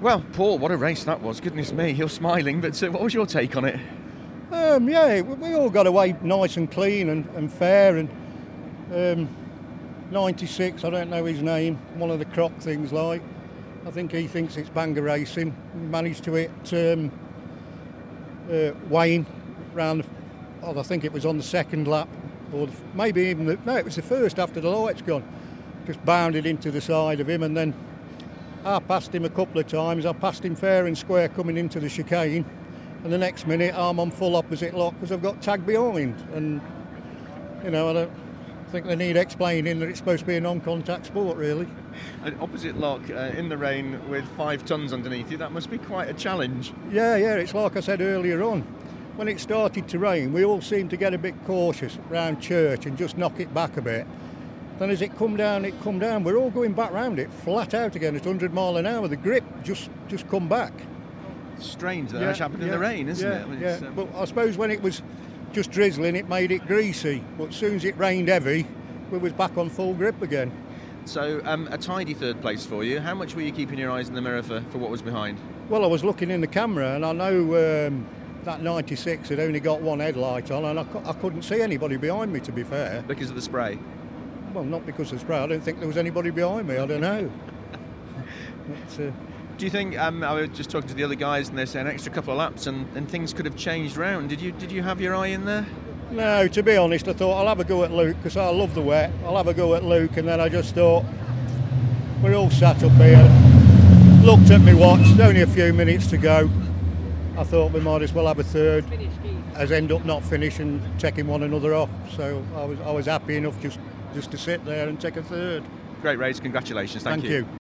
Well, Paul, what a race that was. Goodness me, you're smiling, but uh, what was your take on it? Um, yeah, we, all got away nice and clean and, and fair. And um, 96, I don't know his name, one of the croc things like. I think he thinks it's banger racing. Managed to hit um, uh, Wayne round, oh, I think it was on the second lap, or maybe even the, no, it was the first after the light's gone. Just bounded into the side of him, and then I passed him a couple of times. I passed him fair and square coming into the chicane, and the next minute I'm on full opposite lock because I've got tag behind, and you know I don't think they need explaining that it's supposed to be a non-contact sport, really. An opposite lock uh, in the rain with five tons underneath you, that must be quite a challenge. Yeah, yeah, it's like I said earlier on. When it started to rain, we all seemed to get a bit cautious around church and just knock it back a bit. Then as it come down, it come down. We're all going back round it, flat out again at 100 mile an hour. The grip just just come back. Strange that yeah, happened yeah, in the rain, isn't yeah, it? I mean, yeah, um... but I suppose when it was just drizzling, it made it greasy. But as soon as it rained heavy, we was back on full grip again. So um, a tidy third place for you. How much were you keeping your eyes in the mirror for, for what was behind? Well, I was looking in the camera, and I know um, that 96 had only got one headlight on, and I, cu- I couldn't see anybody behind me. To be fair, because of the spray. Well, not because of the spray. I don't think there was anybody behind me. I don't know. but, uh, do you think um, I was just talking to the other guys and they're saying an extra couple of laps and, and things could have changed round? Did you did you have your eye in there? No, to be honest, I thought I'll have a go at Luke because I love the wet. I'll have a go at Luke, and then I just thought we're all sat up here. Looked at my watch. Only a few minutes to go. I thought we might as well have a third, as end up not finishing, taking one another off. So I was I was happy enough just just to sit there and take a third. Great race, congratulations. Thank, Thank you. you.